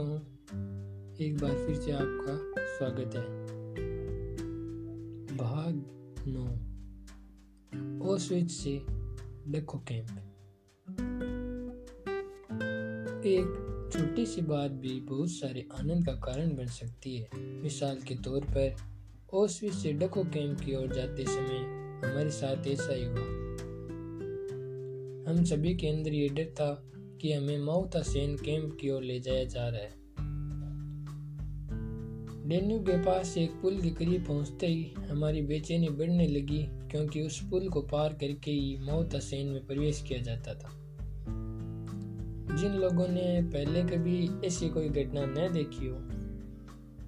दोस्तों एक बार फिर से आपका स्वागत है। भाग नौ। ओस्विच से डको कैंप। एक छोटी सी बात भी बहुत सारे आनंद का कारण बन सकती है। मिसाल के तौर पर ओस्विच से डको कैंप की ओर जाते समय हमारे साथ ऐसा ही हुआ। हम सभी के अंदर ये डर था कि हमें माउथा सेन कैंप की ओर ले जाया जा रहा है। डेन्यू के पास एक पुल के करीब पहुँचते ही हमारी बेचैनी बढ़ने लगी, क्योंकि उस पुल को पार करके ही माउथा सेन में प्रवेश किया जाता था। जिन लोगों ने पहले कभी ऐसी कोई घटना न देखी हो,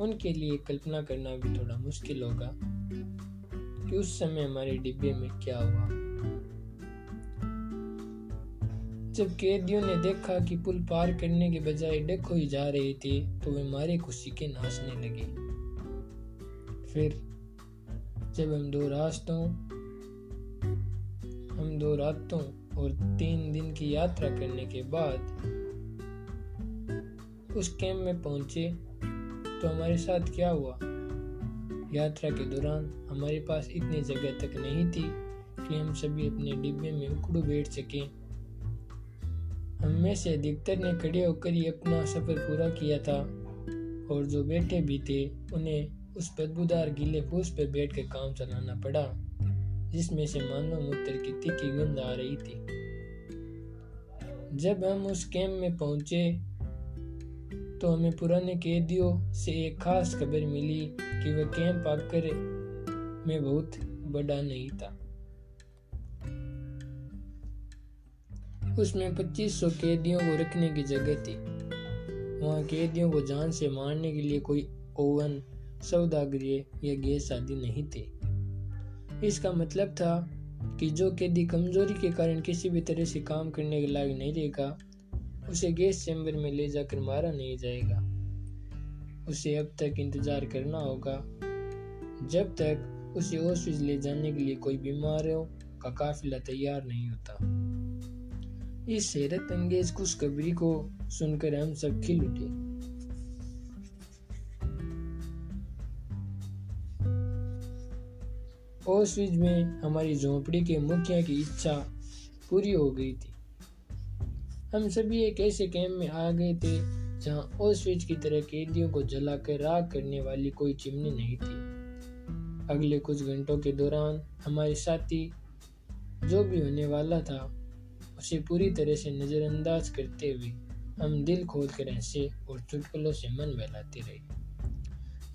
उनके लिए कल्पना करना भी थोड़ा मुश्किल होगा कि उस समय हमारे डिब्बे में क्या हुआ। जब कैदियों ने देखा कि पुल पार करने के बजाय डको ही जा रहे थे तो वे मारे खुशी के नाचने लगे। फिर जब हम दो रास्तों, हम दो रातों और तीन दिन की यात्रा करने के बाद उस कैंप में पहुँचे तो हमारे साथ क्या हुआ? यात्रा के दौरान हमारे पास इतनी जगह तक नहीं थी कि हम सभी अपने डिब्बे में उकड़ू बैठ सकें। हम से अधिकतर ने खड़े होकर ही अपना सफ़र पूरा किया था और जो बैठे भी थे, उन्हें उस बदबूदार गीले फूस पर बैठ कर काम चलाना पड़ा, जिसमें से मानव मूत्र की तीखी गंध आ रही थी। जब हम उस कैंप में पहुँचे तो हमें पुराने कैदियों से एक खास खबर मिली कि वह कैंप आकर में बहुत बड़ा नहीं था। उसमें 2500 कैदियों को रखने की जगह थी। वहाँ कैदियों को जान से मारने के लिए कोई ओवन सौदागृह या गैस आदि नहीं थे। इसका मतलब था कि जो कैदी कमज़ोरी के कारण किसी भी तरह से काम करने के लायक नहीं रहेगा, उसे गैस चैम्बर में ले जाकर मारा नहीं जाएगा। उसे अब तक इंतज़ार करना होगा। जब तक उसे ऑफ़िस ले जाने के लिए कोई बीमारियों का काफिला तैयार नहीं होता। इस हैरत अंगेज खुशखबरी को सुनकर हम सब खिल उठे ओसविज में हमारी झोपड़ी के मुखिया की इच्छा पूरी हो गई थी। हम सभी एक ऐसे कैंप में आ गए थे जहाँ ओसविज की तरह कैदियों को जलाकर राग करने वाली कोई चिमनी नहीं थी। अगले कुछ घंटों के दौरान हमारे साथी, जो भी होने वाला था उसे पूरी तरह से नज़रअंदाज करते हुए हम दिल खोल कर हंसे और चुटकुलों से मन बहलाते रहे।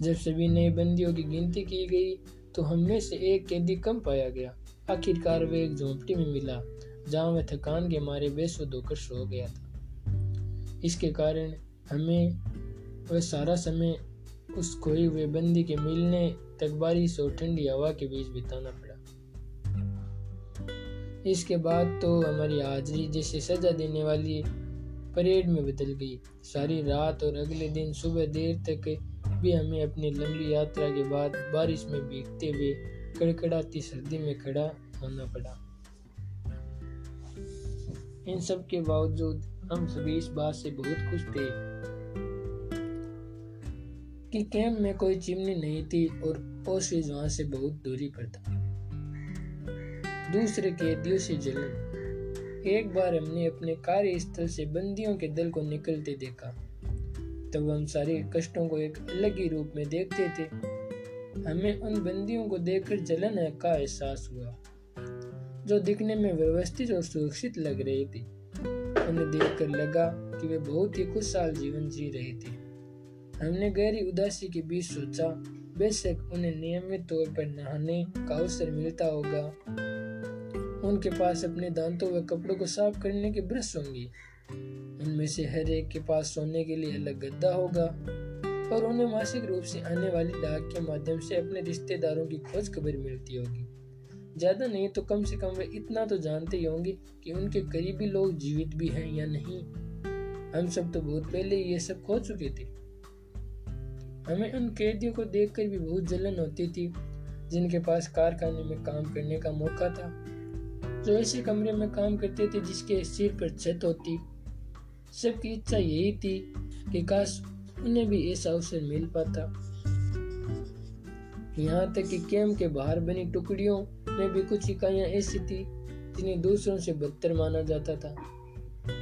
जब सभी नए बंदियों की गिनती की गई तो हम से एक कैदी कम पाया गया। आखिरकार वह एक झोंपड़ी में मिला, जहाँ वह थकान के मारे बेसुध होकर सो गया था। इसके कारण हमें वह सारा समय उस खोए हुए बंदी के मिलने तक बारिश और ठंडी हवा के बीच बिताना पड़ा। इसके बाद तो हमारी हाजिरी जैसे सजा देने वाली परेड में बदल गई। सारी रात और अगले दिन सुबह देर तक भी हमें अपनी लंबी यात्रा के बाद बारिश में भीगते हुए कड़कड़ाती सर्दी में खड़ा होना पड़ा। इन सब के बावजूद हम सभी इस बात से बहुत खुश थे कि कैंप में कोई चिमनी नहीं थी और ओसिस वहाँ से बहुत दूरी पर था। दूसरे कैदियों से जलन एक बार हमने अपने कार्यस्थल से बंदियों के दल को निकलते देखा। तब हम सारे कष्टों को एक अलग ही रूप में देखते थे। हमें उन बंदियों को देखकर जलन का एहसास हुआ, जो दिखने में व्यवस्थित और सुरक्षित लग रहे थे। उन्हें देखकर लगा कि वे बहुत ही खुशहाल जीवन जी रहे थे। हमने गहरी उदासी के बीच सोचा, बेशक उन्हें नियमित तौर पर नहाने का अवसर मिलता होगा। उनके पास अपने दांतों व कपड़ों को साफ़ करने के ब्रश होंगे। उनमें से हर एक के पास सोने के लिए अलग गद्दा होगा और उन्हें मासिक रूप से आने वाली डाक के माध्यम से अपने रिश्तेदारों की खोज खबर मिलती होगी। ज़्यादा नहीं तो कम से कम वे इतना तो जानते ही होंगे कि उनके करीबी लोग जीवित भी हैं या नहीं। हम सब तो बहुत पहले ये सब खो चुके थे। हमें उन कैदियों को देखकर भी बहुत जलन होती थी, जिनके पास कारखाने में काम करने का मौका था। जो ऐसे कमरे में काम करते थे जिसके सिर पर छत होती। सबकी इच्छा यही थी कि काश उन्हें भी ऐसा अवसर मिल पाता। यहाँ तक कि कैम्प के बाहर बनी टुकड़ियों में भी कुछ इकाइयाँ ऐसी थी जिन्हें दूसरों से बदतर माना जाता था।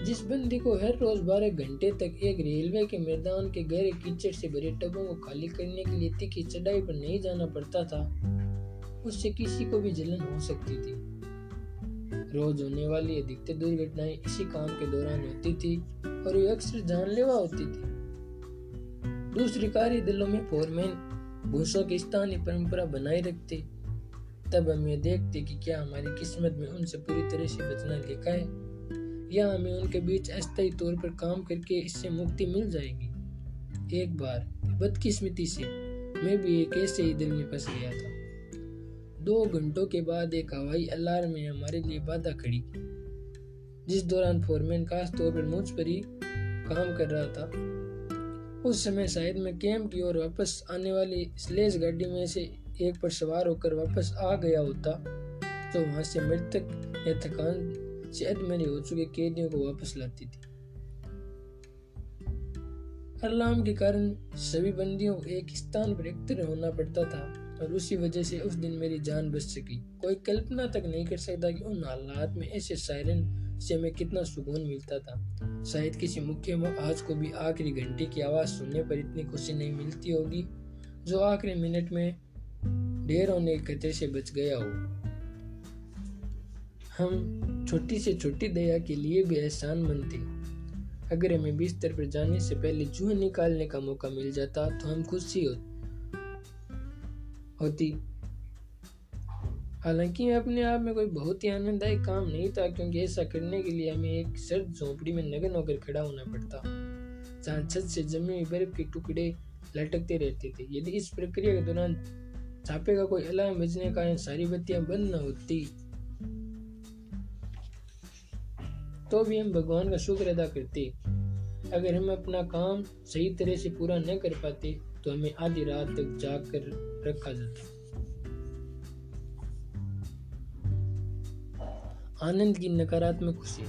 जिस बंदी को हर रोज बारह घंटे तक एक रेलवे के मैदान के गहरे कीचड़ से भरे टबों को खाली करने के लिए तीखी चढ़ाई पर नहीं जाना पड़ता था, उससे किसी को भी जलन हो सकती थी। रोज होने वाली अधिकतर दुर्घटनाएँ इसी काम के दौरान होती थी और वे अक्सर जानलेवा होती थी। दूसरे कार्य दलों में फोरमैन भूसों की स्थानीय परंपरा बनाए रखते। तब हम ये देखते कि क्या हमारी किस्मत में उनसे पूरी तरह से बचना लिखा है, या हमें उनके बीच अस्थायी तौर पर काम करके इससे मुक्ति मिल जाएगी। एक बार बदकिस्मती से मैं भी एक ऐसे ही दिल में फंस गया था। दो घंटों के बाद एक हवाई अलार्म ने हमारे लिए बाधा खड़ी की। जिस दौरान फोरमैन खास तौर पर मुझ पर ही काम कर रहा था। उस समय शायद मैं कैंप की ओर वापस आने वाली स्लेज गाड़ी में से एक पर सवार होकर वापस आ गया होता तो वहाँ से मृतक या थकान से अधमरी हो चुके कैदियों को वापस लाती थी। अलार्म के कारण सभी बंदियों को एक स्थान पर एकत्र होना पड़ता था। और उसी वजह से उस दिन मेरी जान बच सकी। कोई कल्पना तक नहीं कर सकता कि उन हालात में ऐसे सायरन से हमें कितना सुकून मिलता था। शायद किसी मुख्य आज को भी आखिरी घंटे की आवाज़ सुनने पर इतनी खुशी नहीं मिलती होगी, जो आखिरी मिनट में ढेर होने के खतरे से बच गया हो। हम छोटी से छोटी दया के लिए भी एहसान मनते अगर हमें बिस्तर पर जाने से पहले जूह निकालने का मौका मिल जाता तो हम खुशी होते। होती। हालाँकि मैं अपने आप में कोई बहुत ही आनंददायक काम नहीं था, क्योंकि ऐसा करने के लिए हमें एक सर्द झोंपड़ी में नगन होकर खड़ा होना पड़ता। जहाँ छत से जमी हुई बर्फ़ के टुकड़े लटकते रहते थे। यदि इस प्रक्रिया के दौरान छापे का कोई अलार्म बजने का सारी बत्तियाँ बंद न होती तो भी हम भगवान का शुक्र अदा करते। अगर हम अपना काम सही तरह से पूरा न कर पाते तो हमें आधी रात तक जाग कर रखा जाता आनंद की नकारात्मक खुशी।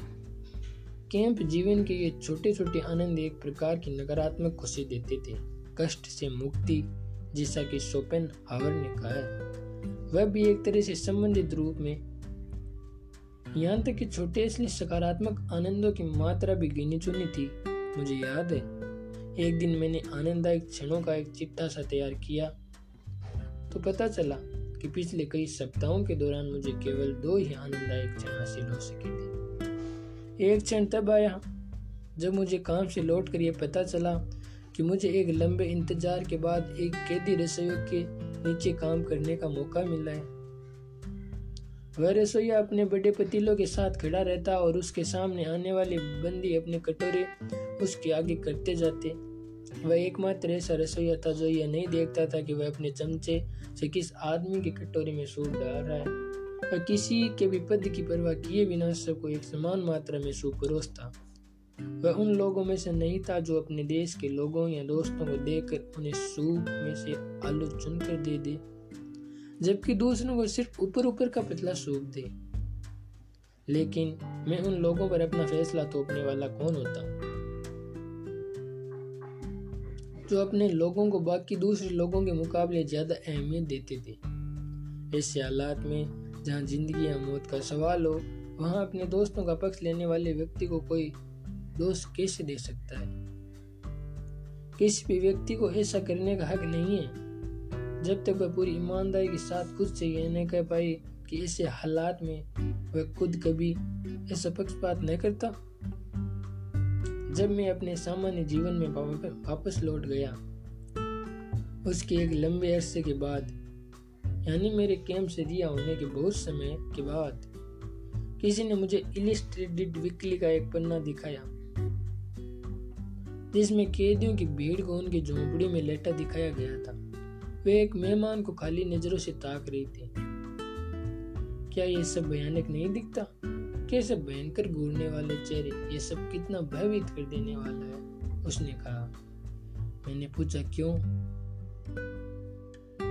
कैंप जीवन के ये छोटे छोटे आनंद एक प्रकार की नकारात्मक खुशी देते थे। कष्ट से मुक्ति, जैसा कि सोपेन हावर ने कहा है। वह भी एक तरह से संबंधित रूप में। यहाँ तक कि छोटे इसलिए सकारात्मक आनंदों की मात्रा भी गिनी चुनी थी। मुझे याद है एक दिन मैंने आनंददायक क्षणों का एक चिट्ठा सा तैयार किया। तो पता चला कि पिछले कई सप्ताहों के दौरान मुझे केवल दो ही आनंददायक क्षण हासिल हो सके थे। एक क्षण तब आया जब मुझे काम से लौट कर यह पता चला कि मुझे एक लंबे इंतज़ार के बाद एक कैदी रसोई के नीचे काम करने का मौका मिला है। वह रसोईया अपने बड़े पतीलों के साथ खड़ा रहता और उसके सामने आने वाले बंदी अपने कटोरे उसके आगे करते जाते। वह एकमात्र ऐसा रसोईया था जो यह नहीं देखता था कि वह अपने चमचे से किस आदमी के कटोरे में सूप डाल रहा है। वह किसी के भी पद की परवाह किए बिना सबको एक समान मात्रा में सूप परोसता। वह उन लोगों में से नहीं था जो अपने देश के लोगों या दोस्तों को देखकर उन्हें सूप में से आलू चुनकर दे दे। जबकि दूसरों को सिर्फ़ ऊपर ऊपर का पतला सूप दे। लेकिन मैं उन लोगों पर अपना फैसला थोपने वाला कौन होता? जो अपने लोगों को बाकी दूसरे लोगों के मुकाबले ज़्यादा अहमियत देते थे। ऐसे हालात में जहाँ ज़िंदगी या मौत का सवाल हो, वहाँ अपने दोस्तों का पक्ष लेने वाले व्यक्ति को कोई दोस्त कैसे दे सकता है? किसी भी व्यक्ति को ऐसा करने का हक नहीं है। जब तक वह पूरी ईमानदारी के साथ खुद से यह नहीं कह पाई कि ऐसे हालात में वह खुद कभी ऐसा पक्षपात नहीं करता। जब मैं अपने सामान्य जीवन में वापस लौट गया, उसके एक लंबे अरसे के बाद, यानी मेरे कैंप से रिया होने के बहुत समय के बाद, किसी ने मुझे इलिस्ट्रेटेड वीकली का एक पन्ना दिखाया, जिसमें कैदियों की भीड़ को उनकी झोंपड़ी में लेटा दिखाया गया था। वे एक मेहमान को खाली नज़रों से ताक रही थी। क्या ये सब भयानक नहीं दिखता? कैसे भयंकर घूरने वाले चेहरे ये सब कितना भयभीत कर देने वाला है? उसने कहा, मैंने पूछा क्यों?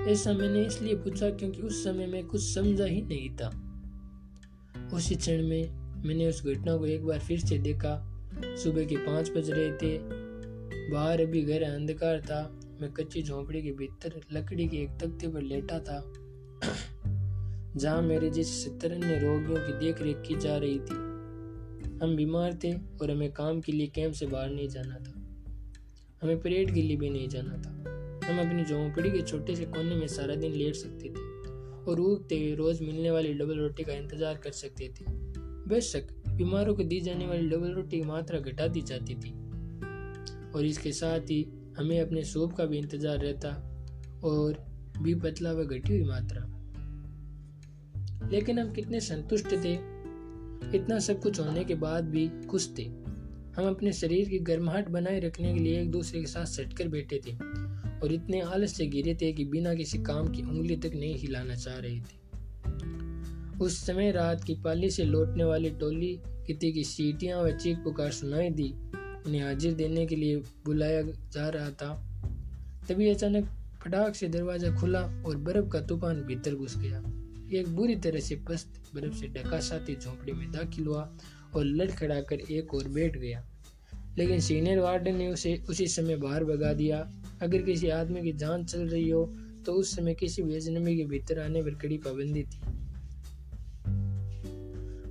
ऐसा मैंने इसलिए पूछा क्योंकि उस समय मैं कुछ समझा ही नहीं था। उसी क्षण में मैंने उस घटना को एक बार फिर से देखा। सुबह के पाँच बज रहे थे। बाहर अभी घर अंधकार था। मैं कच्ची झोंपड़ी के भीतर लकड़ी के एक तख्ते पर लेटा था, जहाँ मेरे जैसे सत्तर रोगियों की देखरेख की जा रही थी। हम बीमार थे और हमें काम के लिए कैंप से बाहर नहीं जाना था। हमें परेड के लिए भी नहीं जाना था। हम अपनी झोंपड़ी के छोटे से कोने में सारा दिन लेट सकते थे और उगते हुए रोज मिलने वाली डबल रोटी का इंतज़ार कर सकते थे। बेशक बीमारों को दी जाने वाली डबल रोटी की मात्रा घटा दी जाती थी और इसके साथ ही हमें अपने सूप का भी इंतज़ार रहता और भी पतला व घटी हुई मात्रा। लेकिन हम कितने संतुष्ट थे। इतना सब कुछ होने के बाद भी खुश थे। हम अपने शरीर की गर्माहट बनाए रखने के लिए एक दूसरे के साथ सटकर बैठे थे और इतने आलस से गिरे थे कि बिना किसी काम की उंगली तक नहीं हिलाना चाह रहे थे। उस समय रात की पाली से लौटने वाली टोली कितने की सीटियाँ व चीख पुकार सुनाई दी। उन्हें हाजिर देने के लिए बुलाया जा रहा था। तभी अचानक फटाक से दरवाज़ा खुला और बर्फ़ का तूफ़ान भीतर घुस गया। एक बुरी तरह से पस्त, बर्फ़ से ढका साथी झोंपड़ी में दाखिल हुआ और लड़खड़ाकर एक और बैठ गया। लेकिन सीनियर वार्डन ने उसे, उसी समय बाहर भगा दिया। अगर किसी आदमी की जान चल रही हो तो उस समय किसी भी अजनबी के भीतर आने पर कड़ी पाबंदी थी।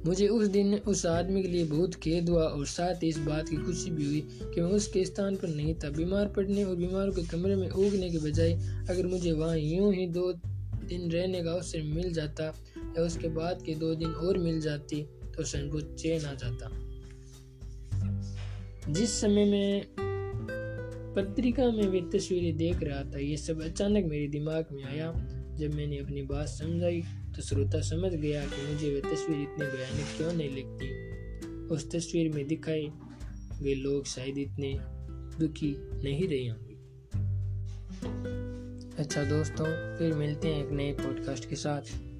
मुझे उस दिन, उस आदमी के लिए बहुत खेद हुआ और साथ ही इस बात की खुशी भी हुई कि मैं उसके स्थान पर नहीं था। बीमार पड़ने और बीमारों के कमरे में उगने के बजाय अगर मुझे वहाँ यूँ ही दो दिन रहने का अवसर मिल जाता या उसके बाद के दो दिन और मिल जाती तो संभव चैन आ जाता। जिस समय मैं पत्रिका में वे तस्वीरें देख रहा था, ये सब अचानक मेरे दिमाग में आया। जब मैंने अपनी बात समझाई तो श्रोता समझ गया कि मुझे वे तस्वीर इतनी भयानक क्यों नहीं लगती। उस तस्वीर में दिखाए वे लोग शायद इतने दुखी नहीं रहे होंगे। अच्छा दोस्तों, फिर मिलते हैं एक नए पॉडकास्ट के साथ।